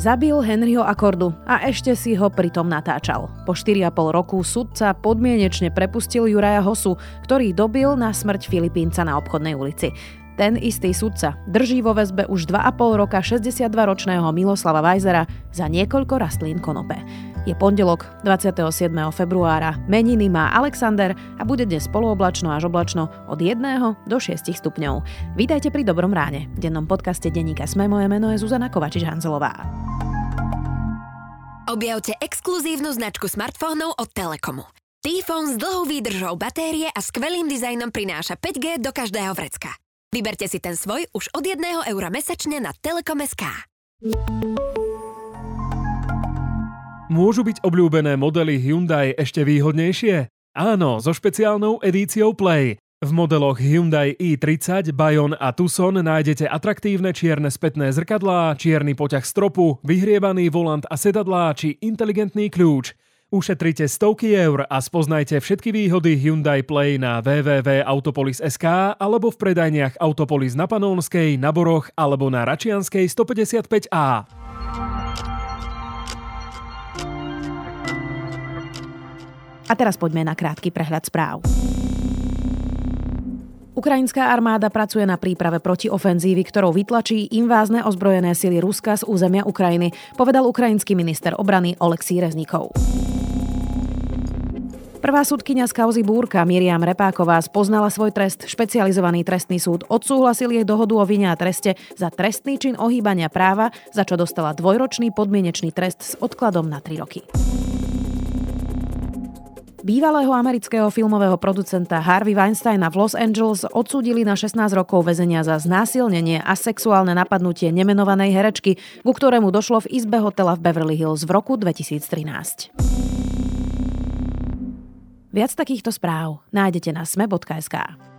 Zabil Henryho Akordu a ešte si ho pritom natáčal. Po 4,5 roku sudca podmienečne prepustil Juraja Hosu, ktorý dobil na smrť Filipínca na obchodnej ulici. Ten istý sudca drží vo väzbe už 2,5 roka 62-ročného Miloslava Vajzera za niekoľko rastlín konope. Je pondelok 27. februára, meniny má Alexander a bude dnes polooblačno až oblačno od 1 do 6 stupňov. Vítajte pri Dobrom ráne. V dennom podcaste Deníka Sme moje meno je Zuzana Kovačič-Hanzelová. Objavte exkluzívnu značku smartfónov od Telekomu. T-Phone s dlhou výdržou batérie a skvelým dizajnom prináša 5G do každého vrecka. Vyberte si ten svoj už od 1 eura mesačne na Telekom.sk. Môžu byť obľúbené modely Hyundai ešte výhodnejšie? Áno, so špeciálnou edíciou Play. V modeloch Hyundai i30, Bayon a Tucson nájdete atraktívne čierne spätné zrkadlá, čierny poťah stropu, vyhrievaný volant a sedadlá či inteligentný kľúč – Ušetrite stovky eur a spoznajte všetky výhody Hyundai Play na www.autopolis.sk alebo v predajniach Autopolis na Panónskej, na Boroch alebo na Račianskej 155A. A teraz poďme na krátky prehľad správ. Ukrajinská armáda pracuje na príprave protiofenzívy, ktorou vytlačí invázne ozbrojené sily Ruska z územia Ukrajiny, povedal ukrajinský minister obrany Oleksí Reznikov. Prvá súdkynia z kauzy Búrka Miriam Repáková spoznala svoj trest. Špecializovaný trestný súd odsúhlasil jej dohodu o vine a treste za trestný čin ohýbania práva, za čo dostala dvojročný podmienečný trest s odkladom na 3 roky. Bývalého amerického filmového producenta Harvey Weinsteina v Los Angeles odsúdili na 16 rokov väzenia za znásilnenie a sexuálne napadnutie nemenovanej herečky, ku ktorému došlo v izbe hotela v Beverly Hills v roku 2013. Viac takýchto správ nájdete na sme.sk.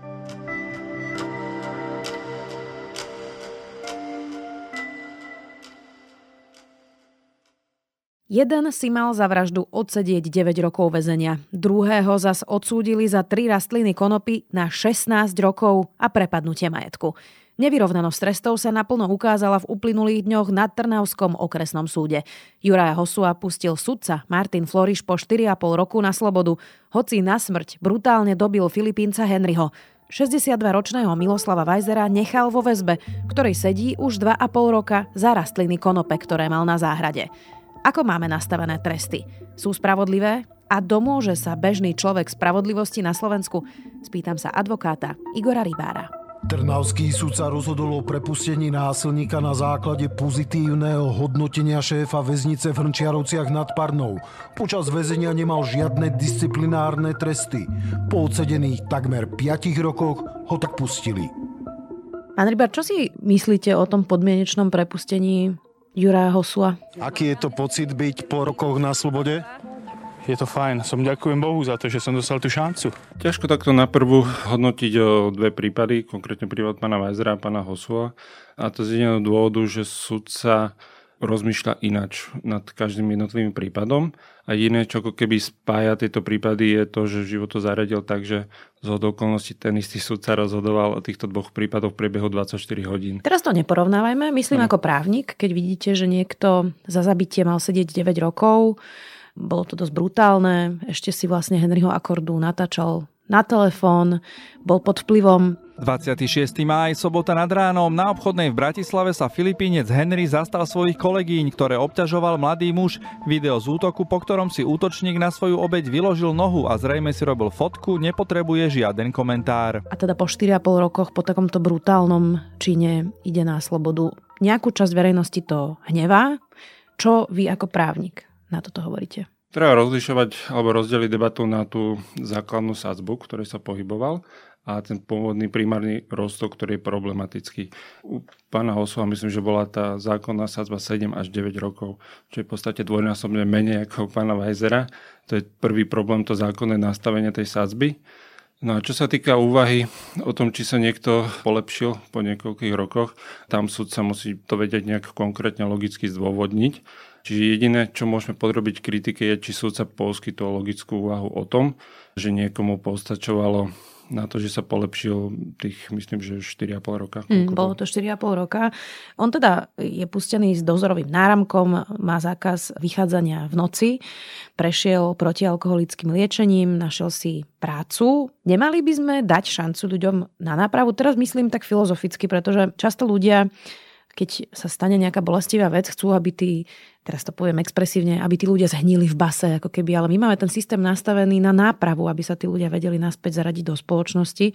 Jeden si mal za vraždu odsedieť 9 rokov väzenia, druhého zas odsúdili za tri rastliny konopy na 16 rokov a prepadnutie majetku. Nevyrovnanosť trestov sa naplno ukázala v uplynulých dňoch na Trnavskom okresnom súde. Juraj Hosua pustil sudca Martin Floriš po 4,5 roku na slobodu, hoci na smrť brutálne dobil Filipínca Henryho. 62-ročného Miloslava Vajzera nechal vo väzbe, ktorej sedí už 2,5 roka za rastliny konope, ktoré mal na záhrade. Ako máme nastavené tresty? Sú spravodlivé? A domôže sa bežný človek spravodlivosti na Slovensku? Spýtam sa advokáta Igora Rybára. Trnavský súd sa rozhodol o prepustení násilníka na základe pozitívneho hodnotenia šéfa väznice v Hrnčiarovciach nad Parnou. Počas väzenia nemal žiadne disciplinárne tresty. Po odsedených takmer 5 rokoch ho tak pustili. Pán Rybar, čo si myslíte o tom podmienečnom prepustení Juraja Hosua? Aký je to pocit byť po rokoch na slobode? je to fajn. Som ďakujem Bohu za to, že som dostal tú šancu. Ťažko takto na prvú hodnotiť o dve prípady, konkrétne prípad pána Vajzera a pána Hosua. A to z jedného dôvodu, že sudca rozmýšľa inač nad každým jednotlivým prípadom. A iné, čo ako keby spája tieto prípady, je to, že život to zaradil tak, že z okolností ten istý sudca rozhodoval o týchto dvoch prípadoch v priebehu 24 hodín. Teraz to neporovnávajme. Myslím no. ako právnik, keď vidíte, že niekto za zabitie mal sedieť 9 rokov, bolo to dosť brutálne. Ešte si vlastne Henryho Akordu natáčal na telefón, bol pod vplyvom 26. máj, sobota nad ránom, na obchodnej v Bratislave sa Filipínec Henry zastal svojich kolegyň, ktoré obťažoval mladý muž. Video z útoku, po ktorom si útočník na svoju obeď vyložil nohu a zrejme si robil fotku, nepotrebuje žiaden komentár. A teda po 4,5 rokoch po takomto brutálnom čine ide na slobodu. Nejakú časť verejnosti to hnevá. Čo vy ako právnik na toto hovoríte? Treba rozlišovať alebo rozdeliť debatu na tú základnú sadzbu, ktorej sa pohyboval a ten pôvodný primárny rostok, ktorý je problematický. U pána Hosova myslím, že bola tá zákonná sadzba 7 až 9 rokov, čo je v podstate dvojnásobne menej ako u pána Vajzera. To je prvý problém, to zákonné nastavenie tej sadzby. No a čo sa týka úvahy o tom, či sa niekto polepšil po niekoľkých rokoch, tam súd sa musí to vedieť nejak konkrétne logicky zdôvodniť. Čiže jediné, čo môžeme podrobiť kritike, je, či súdca poskytol logickú úvahu o tom, že niekomu postačovalo na to, že sa polepšil tých, myslím, že 4,5 roka. Mm, bolo to 4,5 roka. On teda je pustený s dozorovým náramkom, má zákaz vychádzania v noci, prešiel protialkoholickým liečením, našiel si prácu. Nemali by sme dať šancu ľuďom na nápravu? Teraz myslím tak filozoficky, pretože často ľudia keď sa stane nejaká bolestivá vec, chcú, aby tí, teraz to poviem expresívne, aby tí ľudia zhnili v base, ako keby, ale my máme ten systém nastavený na nápravu, aby sa tí ľudia vedeli naspäť zaradiť do spoločnosti.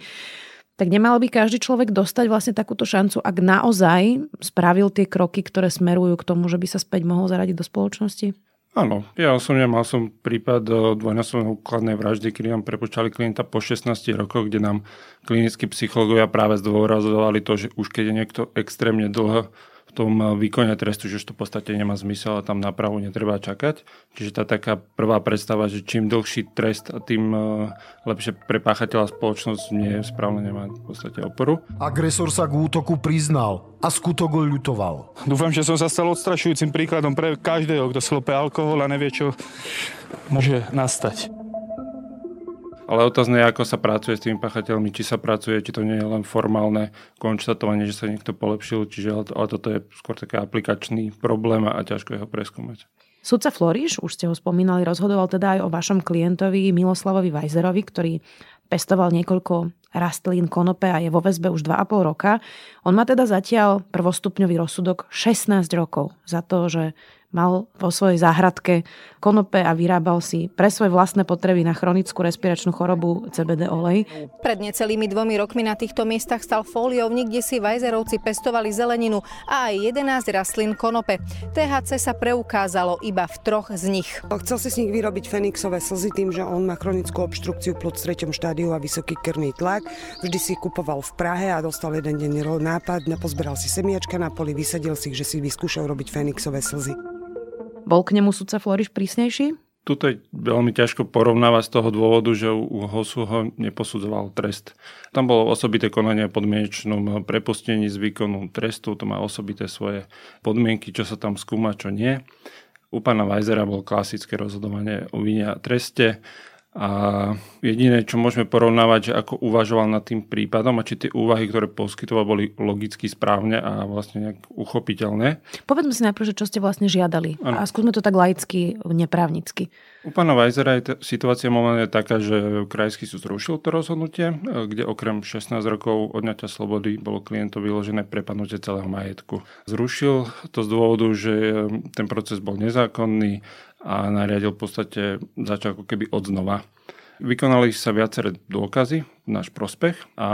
Tak nemal by každý človek dostať vlastne takúto šancu, ak naozaj spravil tie kroky, ktoré smerujú k tomu, že by sa späť mohol zaradiť do spoločnosti? Áno, ja osobne mal som prípad e, dvojnásobnej úkladnej vraždy, kedy nám prepočali klienta po 16 rokoch, kde nám klinickí psychológovia práve zdôrazovali to, že už keď je niekto extrémne dlho tom výkone trestu, že to v podstate nemá zmysel a tam napravu netreba čakať. Čiže tá taká prvá predstava, že čím dlhší trest a tým e, lepšie pre páchateľa spoločnosť nie je správne, nemá v podstate oporu. Agresor sa k útoku priznal a skutok ho ľutoval. Dúfam, že som sa stal odstrašujúcim príkladom pre každého, kto slope alkohol a nevie, čo môže nastať. Ale otázne je, ako sa pracuje s tými pachateľmi, či sa pracuje, či to nie je len formálne konštatovanie, že sa niekto polepšil, čiže ale toto je skôr taký aplikačný problém a ťažko je ho preskúmať. Sudca Floriš, už ste ho spomínali, rozhodoval teda aj o vašom klientovi Miloslavovi Vajzerovi, ktorý pestoval niekoľko rastlín konope a je vo väzbe už 2,5 roka. On má teda zatiaľ prvostupňový rozsudok 16 rokov za to, že mal vo svojej záhradke konope a vyrábal si pre svoje vlastné potreby na chronickú respiračnú chorobu CBD olej. Pred necelými dvomi rokmi na týchto miestach stal fóliovník, kde si Vajzerovci pestovali zeleninu a aj 11 rastlín konope. THC sa preukázalo iba v troch z nich. Chcel si s nich vyrobiť fenixové slzy tým, že on má chronickú obštrukciu plúc v treťom štádiu a vysoký krvný tlak. Vždy si kupoval v Prahe a dostal jeden deň nápad, pozberal si semiačka na poli, vysadil si ich, že si vyskúšal robiť fenixové slzy. Bol k nemu sudca Floriš prísnejší? Tuto je veľmi ťažko porovnávať z toho dôvodu, že u Hosu ho neposudzoval trest. Tam bolo osobité konanie podmienečnom prepustení z výkonu trestu, to má osobité svoje podmienky, čo sa tam skúma, čo nie. U pána Weisera bol klasické rozhodovanie o vine a treste a jediné, čo môžeme porovnávať, že ako uvažoval nad tým prípadom a či tie úvahy, ktoré poskytoval, boli logicky správne a vlastne nejak uchopiteľné. Povedzme si najprv, že čo ste vlastne žiadali. Ano. A skúsme to tak laicky, neprávnicky. U pána Weisera je t- situácia momentálne taká, že krajský súd zrušil to rozhodnutie, kde okrem 16 rokov odňatia slobody bolo klientovi vyložené prepadnutie celého majetku. Zrušil to z dôvodu, že ten proces bol nezákonný, a nariadil v podstate, začal ako keby od znova. Vykonali sa viaceré dôkazy v náš prospech a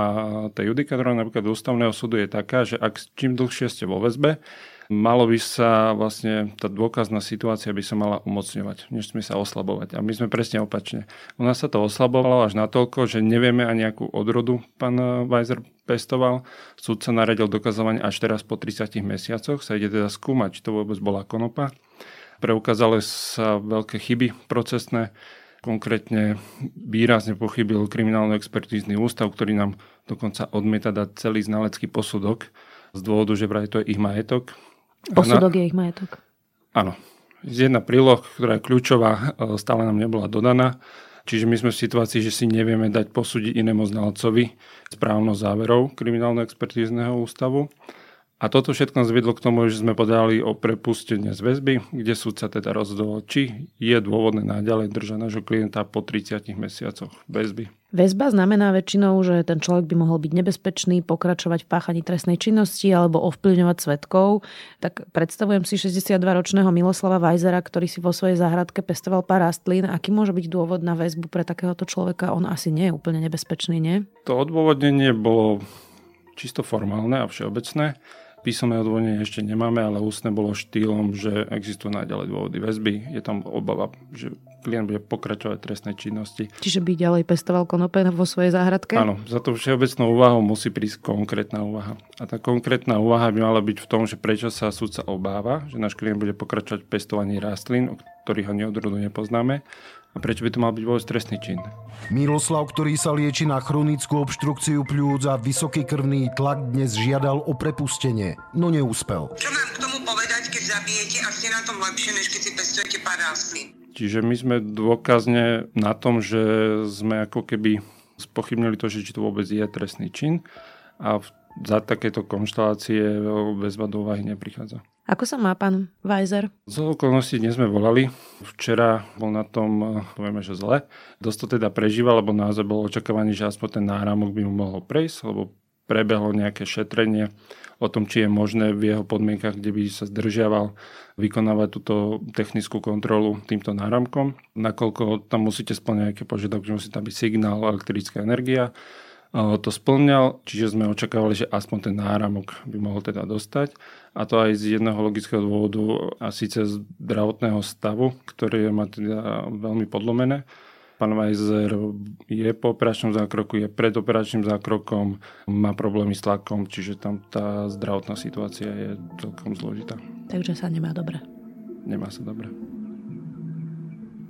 tá judikatúra napríklad ústavného súdu je taká, že ak čím dlhšie ste vo väzbe, malo by sa vlastne tá dôkazná situácia by sa mala umocňovať, než sme sa oslabovať. A my sme presne opačne. U nás sa to oslabovalo až natoľko, že nevieme ani akú odrodu pán Weiser pestoval. Súd sa naradil dokazovanie až teraz po 30 mesiacoch. Sa ide teda skúmať, či to vôbec bola konopa. Preukázali sa veľké chyby procesné, konkrétne výrazne pochybil kriminálno-expertízny ústav, ktorý nám dokonca odmieta dať celý znalecký posudok z dôvodu, že vraj to je ich majetok. Posudok na... je ich majetok. Áno. Jedna príloh, ktorá je kľúčová, e, stále nám nebola dodaná. Čiže my sme v situácii, že si nevieme dať posúdiť inému znalcovi správnosť záverov kriminálno-expertízneho ústavu. A toto všetko nás vedlo k tomu, že sme podali o prepustenie z väzby, kde súd sa teda rozhodol, či je dôvodné naďalej držať nášho klienta po 30 mesiacoch väzby. Väzba znamená väčšinou, že ten človek by mohol byť nebezpečný, pokračovať v páchaní trestnej činnosti alebo ovplyvňovať svetkov. Tak predstavujem si 62-ročného Miloslava Vajzera, ktorý si vo svojej záhradke pestoval pár rastlín. Aký môže byť dôvod na väzbu pre takéhoto človeka? On asi nie je úplne nebezpečný, nie? To odôvodnenie bolo čisto formálne a všeobecné. Písomné odvodnenie ešte nemáme, ale ústne bolo štýlom, že existujú naďalej dôvody väzby. Je tam obava, že klient bude pokračovať v trestnej činnosti. Čiže by ďalej pestoval konope vo svojej záhradke? Áno, za to všeobecnou úvahou musí prísť konkrétna úvaha. A tá konkrétna úvaha by mala byť v tom, že prečo sa súdca obáva, že náš klient bude pokračovať v pestovaní rastlín, o ktorých ho neodrodu nepoznáme a prečo by to mal byť vôbec trestný čin? Miroslav, ktorý sa lieči na chronickú obštrukciu pľúc a vysoký krvný tlak, dnes žiadal o prepustenie, no neúspel. Čo mám k tomu povedať, keď zabijete a ste na tom lepšie, než keď si pestujete pár rastlín? Čiže my sme dôkazne na tom, že sme ako keby spochybnili to, že či to vôbec je trestný čin a za takéto konštalácie väzba do úvahy neprichádza. Ako sa má pán Weiser? Z okolností dnes sme volali. Včera bol na tom, povieme, že zle. Dosť to teda prežíva, lebo naozaj bol očakávaný, že aspoň ten náramok by mu mohol prejsť, lebo prebehlo nejaké šetrenie o tom, či je možné v jeho podmienkach, kde by sa zdržiaval, vykonávať túto technickú kontrolu týmto náramkom. Nakoľko tam musíte splňať nejaké požiadavky, musí tam byť signál, elektrická energia, to splňal, čiže sme očakávali, že aspoň ten náramok by mohol teda dostať. A to aj z jedného logického dôvodu, a síce zdravotného stavu, ktoré má teda veľmi podlomené. Pán Weiser je po operačnom zákroku, je pred operačným zákrokom, má problémy s tlakom, čiže tam tá zdravotná situácia je celkom zložitá. Takže sa nemá dobre. Nemá sa dobre.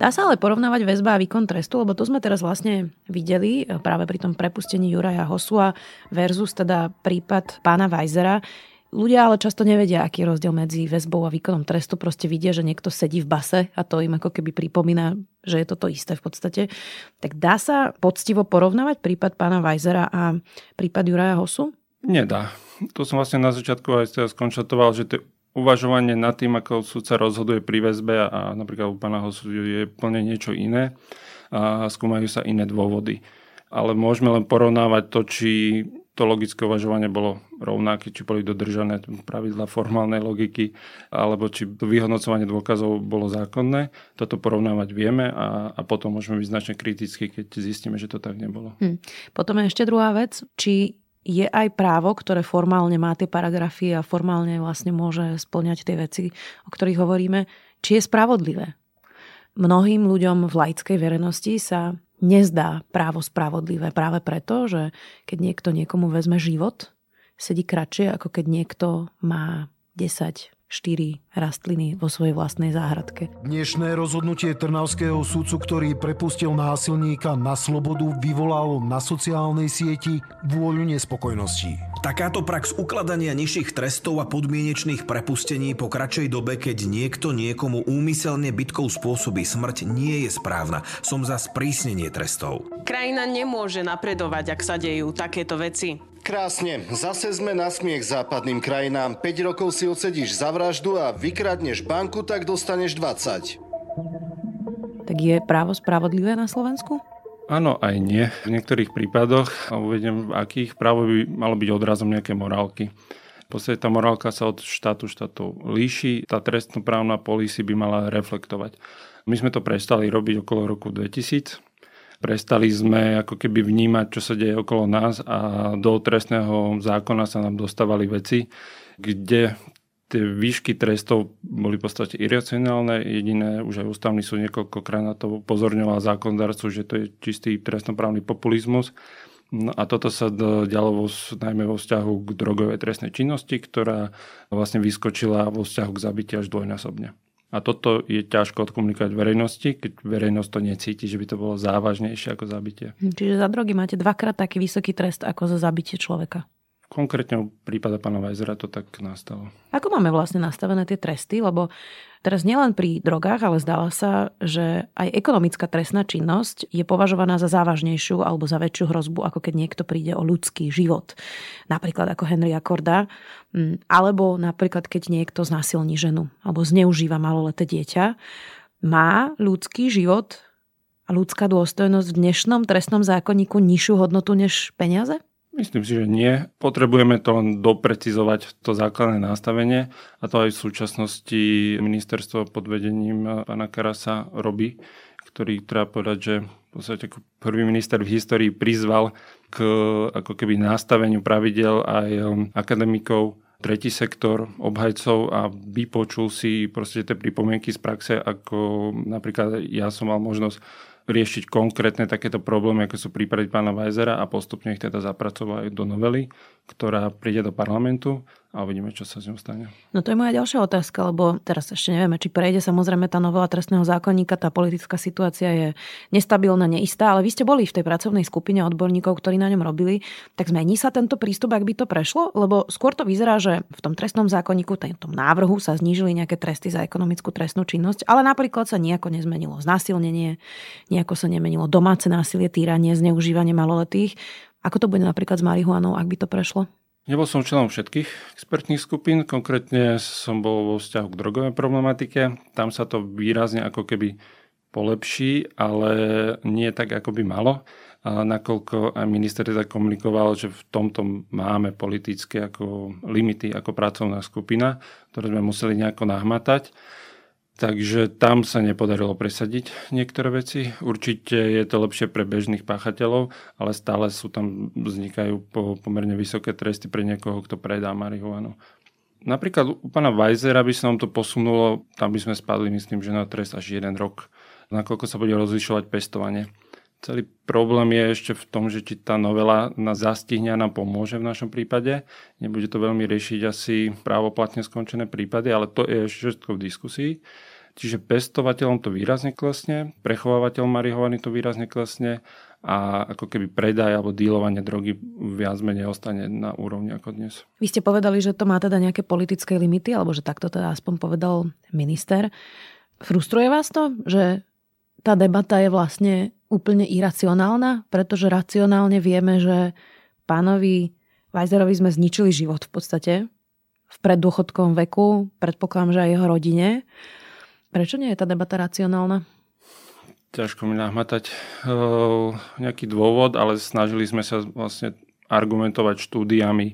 Dá sa ale porovnávať väzba a výkon trestu, lebo to sme teraz vlastne videli e, práve pri tom prepustení Juraja Hosua versus teda prípad pána Weisera. Ľudia ale často nevedia, aký je rozdiel medzi väzbou a výkonom trestu. Proste vidia, že niekto sedí v base a to im ako keby pripomína, že je toto isté v podstate. Tak dá sa poctivo porovnávať prípad pána Weisera a prípad Juraja Hosu? Nedá. To som vlastne na začiatku aj teraz že to uvažovanie nad tým, ako súdca rozhoduje pri väzbe a napríklad u pána Hosu je plne niečo iné a skúmajú sa iné dôvody. Ale môžeme len porovnávať to, či to logické uvažovanie bolo rovnaké, či boli dodržané pravidla formálnej logiky, alebo či vyhodnocovanie dôkazov bolo zákonné. Toto porovnávať vieme a, a potom môžeme byť značne kritickí, keď zistíme, že to tak nebolo. Hm. Potom je ešte druhá vec, či je aj právo, ktoré formálne má tie paragrafy a formálne vlastne môže splňať tie veci, o ktorých hovoríme, či je spravodlivé. Mnohým ľuďom v laickej verejnosti sa nezdá právo spravodlivé práve preto, že keď niekto niekomu vezme život, sedí kratšie, ako keď niekto má 10 štyri rastliny vo svojej vlastnej záhradke. Dnešné rozhodnutie Trnavského súdcu, ktorý prepustil násilníka na slobodu, vyvolalo na sociálnej sieti vôľu nespokojností. Takáto prax ukladania nižších trestov a podmienečných prepustení po kratšej dobe, keď niekto niekomu úmyselne bytkou spôsobí smrť, nie je správna. Som za sprísnenie trestov. Krajina nemôže napredovať, ak sa dejú takéto veci. Krásne, zase sme na smiech západným krajinám. 5 rokov si odsedíš za vraždu a vykradneš banku, tak dostaneš 20. Tak je právo spravodlivé na Slovensku? Áno, aj nie. V niektorých prípadoch, a uvedem v akých, právo by malo byť odrazom nejaké morálky. V podstate tá morálka sa od štátu štátu líši, tá trestnoprávna polícia by mala reflektovať. My sme to prestali robiť okolo roku 2000, Prestali sme ako keby vnímať, čo sa deje okolo nás a do trestného zákona sa nám dostávali veci, kde tie výšky trestov boli v podstate iracionálne. Jediné, už aj ústavný súd niekoľkokrát na to pozorňoval zákonodárcu, že to je čistý trestnoprávny populizmus. No a toto sa dialo vo, najmä vo vzťahu k drogovej trestnej činnosti, ktorá vlastne vyskočila vo vzťahu k zabitiu až dvojnásobne. A toto je ťažko odkomunikovať verejnosti, keď verejnosť to necíti, že by to bolo závažnejšie ako zabitie. Čiže za drogy máte dvakrát taký vysoký trest ako za zabitie človeka. Konkrétne v prípade pána Vajzera to tak nastalo. Ako máme vlastne nastavené tie tresty? Lebo teraz nielen pri drogách, ale zdáva sa, že aj ekonomická trestná činnosť je považovaná za závažnejšiu alebo za väčšiu hrozbu, ako keď niekto príde o ľudský život. Napríklad ako Henry Akorda. Mm, alebo napríklad keď niekto znásilní ženu alebo zneužíva maloleté dieťa. Má ľudský život a ľudská dôstojnosť v dnešnom trestnom zákonníku nižšiu hodnotu než peniaze? Myslím si, že nie. Potrebujeme to doprecizovať to základné nastavenie a to aj v súčasnosti ministerstvo pod vedením pána Karasa robí, ktorý treba povedať, že v podstate ako prvý minister v histórii prizval k ako keby nastaveniu pravidel aj um, akademikov tretí sektor obhajcov a vypočul si proste tie pripomienky z praxe, ako napríklad ja som mal možnosť riešiť konkrétne takéto problémy, ako sú prípady pána Weisera a postupne ich teda zapracovať do novely, ktorá príde do parlamentu a uvidíme, čo sa s ňou stane. No to je moja ďalšia otázka, lebo teraz ešte nevieme, či prejde samozrejme tá novela trestného zákonníka, tá politická situácia je nestabilná, neistá, ale vy ste boli v tej pracovnej skupine odborníkov, ktorí na ňom robili, tak zmení sa tento prístup, ak by to prešlo? Lebo skôr to vyzerá, že v tom trestnom zákonníku, v tom návrhu sa znížili nejaké tresty za ekonomickú trestnú činnosť, ale napríklad sa nejako nezmenilo znásilnenie, nejako sa nemenilo. Domáce násilie, týranie, zneužívanie maloletých. Ako to bude napríklad s marihuanou, ak by to prešlo? Nebol som členom všetkých expertných skupín, konkrétne som bol vo vzťahu k drogovej problematike. Tam sa to výrazne ako keby polepší, ale nie tak, ako by malo. A nakoľko aj minister teda komunikoval, že v tomto máme politické ako limity ako pracovná skupina, ktoré sme museli nejako nahmatať. Takže tam sa nepodarilo presadiť niektoré veci. Určite je to lepšie pre bežných páchateľov, ale stále sú tam, vznikajú po, pomerne vysoké tresty pre niekoho, kto predá marihuanu. Napríklad u pána Weisera by sa nám to posunulo, tam by sme spadli, myslím, že na trest až jeden rok, nakoľko sa bude rozlišovať pestovanie. Celý problém je ešte v tom, že či tá novela na zastihne a nám pomôže v našom prípade. Nebude to veľmi riešiť asi právoplatne skončené prípady, ale to je ešte všetko v diskusii. Čiže pestovateľom to výrazne klesne, prechovávateľ marihuany to výrazne klesne a ako keby predaj alebo dílovanie drogy viac menej ostane na úrovni ako dnes. Vy ste povedali, že to má teda nejaké politické limity, alebo že takto teda aspoň povedal minister. Frustruje vás to, že tá debata je vlastne úplne iracionálna, pretože racionálne vieme, že pánovi Weiserovi sme zničili život v podstate v preddôchodkovom veku, predpokladám, že aj jeho rodine. Prečo nie je tá debata racionálna? Ťažko mi nahmatať uh, nejaký dôvod, ale snažili sme sa vlastne argumentovať štúdiami.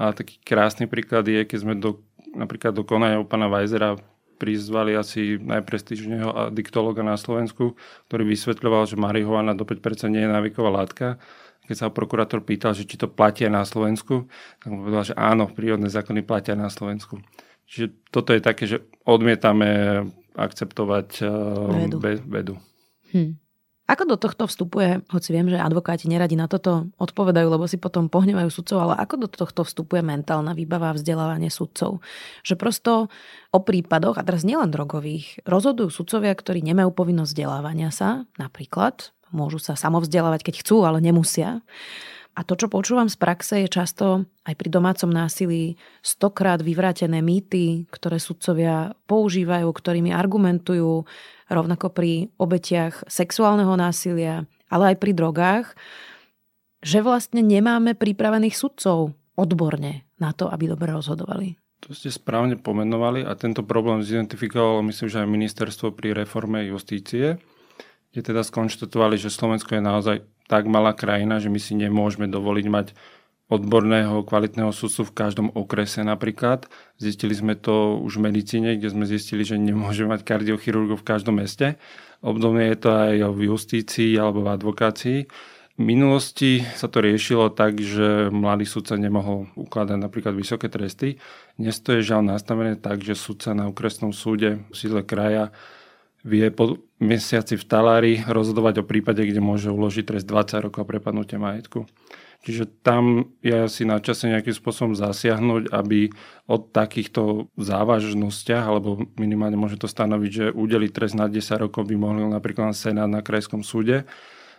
A taký krásny príklad je, keď sme do, napríklad do konania u pána Weisera prizvali asi najprestížneho diktologa na Slovensku, ktorý vysvetľoval, že marihuana do 5% nie je návyková látka. Keď sa prokurátor pýtal, že či to platia na Slovensku, tak mu povedal, že áno, prírodné zákony platia na Slovensku. Čiže toto je také, že odmietame akceptovať eh, vedu. vedu. Hm. Ako do tohto vstupuje, hoci viem, že advokáti neradi na toto odpovedajú, lebo si potom pohnevajú sudcov, ale ako do tohto vstupuje mentálna výbava a vzdelávanie sudcov? Že prosto o prípadoch, a teraz nielen drogových, rozhodujú sudcovia, ktorí nemajú povinnosť vzdelávania sa, napríklad, môžu sa samovzdelávať, keď chcú, ale nemusia. A to, čo počúvam z praxe, je často aj pri domácom násilí stokrát vyvrátené mýty, ktoré sudcovia používajú, ktorými argumentujú, rovnako pri obetiach sexuálneho násilia, ale aj pri drogách, že vlastne nemáme pripravených sudcov odborne na to, aby dobre rozhodovali. To ste správne pomenovali a tento problém zidentifikovalo myslím, že aj ministerstvo pri reforme justície, kde teda skonštatovali, že Slovensko je naozaj tak malá krajina, že my si nemôžeme dovoliť mať odborného, kvalitného sudcu v každom okrese napríklad. Zistili sme to už v medicíne, kde sme zistili, že nemôžeme mať kardiochirurgov v každom meste. Obdobne je to aj v justícii alebo v advokácii. V minulosti sa to riešilo tak, že mladý sudca nemohol ukladať napríklad vysoké tresty. Dnes to je žiaľ nastavené tak, že sudca na okresnom súde v sídle kraja vie po mesiaci v talári rozhodovať o prípade, kde môže uložiť trest 20 rokov prepadnutia majetku. Čiže tam je asi na čase nejakým spôsobom zasiahnuť, aby od takýchto závažnostiach, alebo minimálne môže to stanoviť, že udeliť trest na 10 rokov by mohli napríklad Senát na krajskom súde,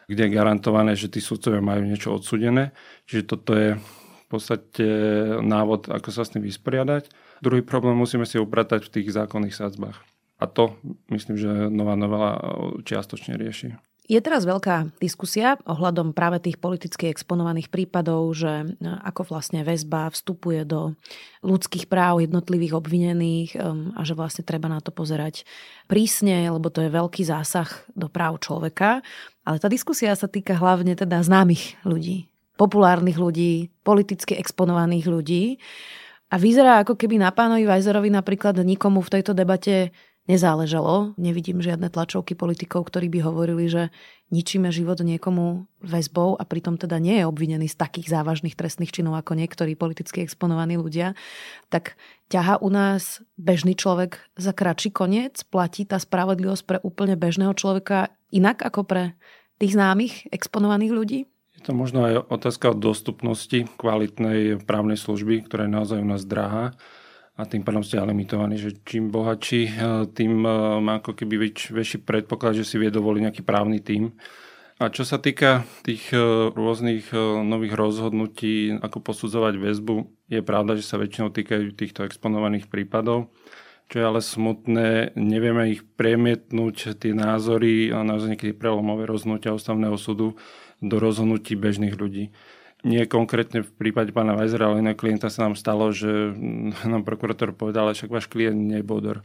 kde je garantované, že tí sudcovia majú niečo odsudené. Čiže toto je v podstate návod, ako sa s tým vysporiadať. Druhý problém musíme si upratať v tých zákonných sadzbách. A to myslím, že nová novela čiastočne rieši. Je teraz veľká diskusia ohľadom práve tých politicky exponovaných prípadov, že e, ako vlastne väzba vstupuje do ľudských práv jednotlivých obvinených a že vlastne treba na to pozerať prísne, lebo to je veľký zásah do práv človeka. Ale tá diskusia sa týka hlavne teda známych ľudí, populárnych ľudí, politicky exponovaných ľudí. A vyzerá ako keby na pánovi Vajzerovi napríklad nikomu v tejto debate nezáležalo. Nevidím žiadne tlačovky politikov, ktorí by hovorili, že ničíme život niekomu väzbou a pritom teda nie je obvinený z takých závažných trestných činov ako niektorí politicky exponovaní ľudia, tak ťaha u nás bežný človek za kratší koniec? Platí tá spravodlivosť pre úplne bežného človeka inak ako pre tých známych exponovaných ľudí? Je to možno aj otázka dostupnosti kvalitnej právnej služby, ktorá je naozaj u nás drahá a tým pádom ste limitovaní, že čím bohatší, eh, tým eh, má ako keby väč, väčší predpoklad, že si vie dovoliť nejaký právny tím. A čo sa týka tých eh, rôznych nových rozhodnutí, ako posudzovať väzbu, je pravda, že sa väčšinou týkajú týchto exponovaných prípadov. Čo je ale smutné, nevieme ich premietnúť, tie názory a naozaj niekedy prelomové rozhodnutia ústavného súdu do rozhodnutí bežných ľudí. Nie konkrétne v prípade pána Weisera, ale iného klienta sa nám stalo, že nám prokurátor povedal, že však váš klient nie je bodor.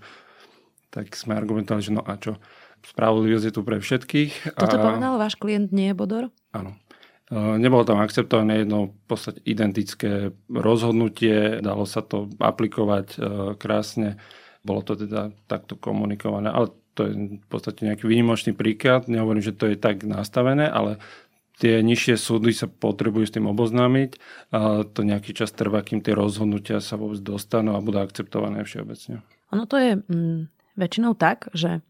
Tak sme argumentovali, že no a čo? Spravodlivosť je tu pre všetkých. Toto a... povedal, váš klient nie je bodor? Áno. E, nebolo tam akceptované jedno v podstate identické rozhodnutie, dalo sa to aplikovať e, krásne, bolo to teda takto komunikované, ale to je v podstate nejaký výnimočný príklad, nehovorím, že to je tak nastavené, ale tie nižšie súdy sa potrebujú s tým oboznámiť a to nejaký čas trvá, kým tie rozhodnutia sa vôbec dostanú a budú akceptované všeobecne. Ono to je mm, väčšinou tak, že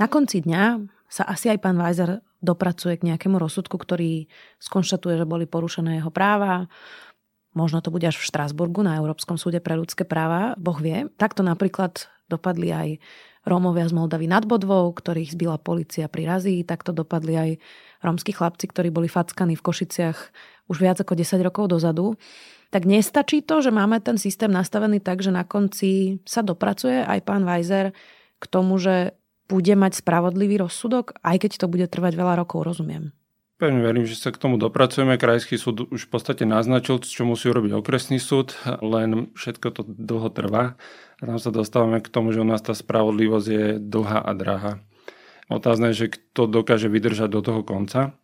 na konci dňa sa asi aj pán Weiser dopracuje k nejakému rozsudku, ktorý skonštatuje, že boli porušené jeho práva. Možno to bude až v Štrásburgu na Európskom súde pre ľudské práva, Boh vie. Takto napríklad dopadli aj Rómovia z Moldavy nad Bodvou, ktorých zbila policia pri razii. Takto dopadli aj rómsky chlapci, ktorí boli fackaní v Košiciach už viac ako 10 rokov dozadu. Tak nestačí to, že máme ten systém nastavený tak, že na konci sa dopracuje aj pán Weiser k tomu, že bude mať spravodlivý rozsudok, aj keď to bude trvať veľa rokov, rozumiem. Pevne verím, že sa k tomu dopracujeme. Krajský súd už v podstate naznačil, čo musí urobiť okresný súd, len všetko to dlho trvá. A tam sa dostávame k tomu, že u nás tá spravodlivosť je dlhá a drahá. Otázne je, že kto dokáže vydržať do toho konca,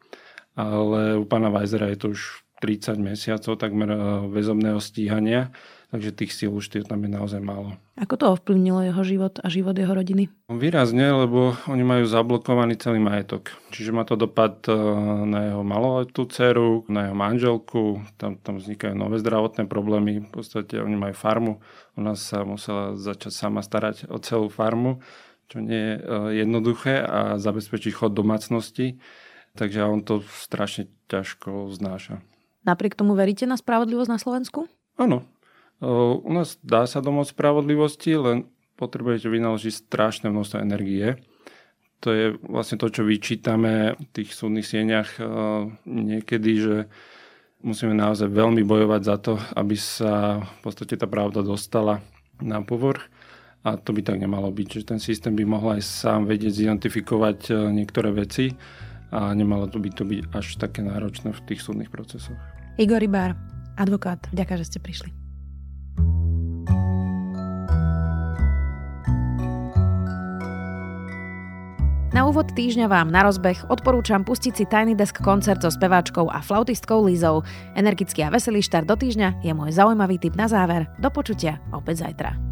ale u pána Weisera je to už 30 mesiacov takmer eh, väzobného stíhania takže tých síl už tam je naozaj málo. Ako to ovplyvnilo jeho život a život jeho rodiny? Výrazne, lebo oni majú zablokovaný celý majetok. Čiže má to dopad e, na jeho maloletú dceru, na jeho manželku, tam, tam vznikajú nové zdravotné problémy. V podstate oni majú farmu, ona sa musela začať sama starať o celú farmu, čo nie je e, jednoduché a zabezpečiť chod domácnosti. Takže on to strašne ťažko znáša. Napriek tomu veríte na spravodlivosť na Slovensku? Áno, u nás dá sa domôcť spravodlivosti, len potrebujete vynaložiť strašné množstvo energie. To je vlastne to, čo vyčítame v tých súdnych sieňach niekedy, že musíme naozaj veľmi bojovať za to, aby sa v podstate tá pravda dostala na povrch. A to by tak nemalo byť, že ten systém by mohol aj sám vedieť zidentifikovať niektoré veci a nemalo to by to byť až také náročné v tých súdnych procesoch. Igor Rybár, advokát, ďakujem, že ste prišli. Na úvod týždňa vám na rozbeh odporúčam pustiť si Tiny Desk koncert so speváčkou a flautistkou Lizou. Energický a veselý štart do týždňa je môj zaujímavý tip na záver. Do počutia opäť zajtra.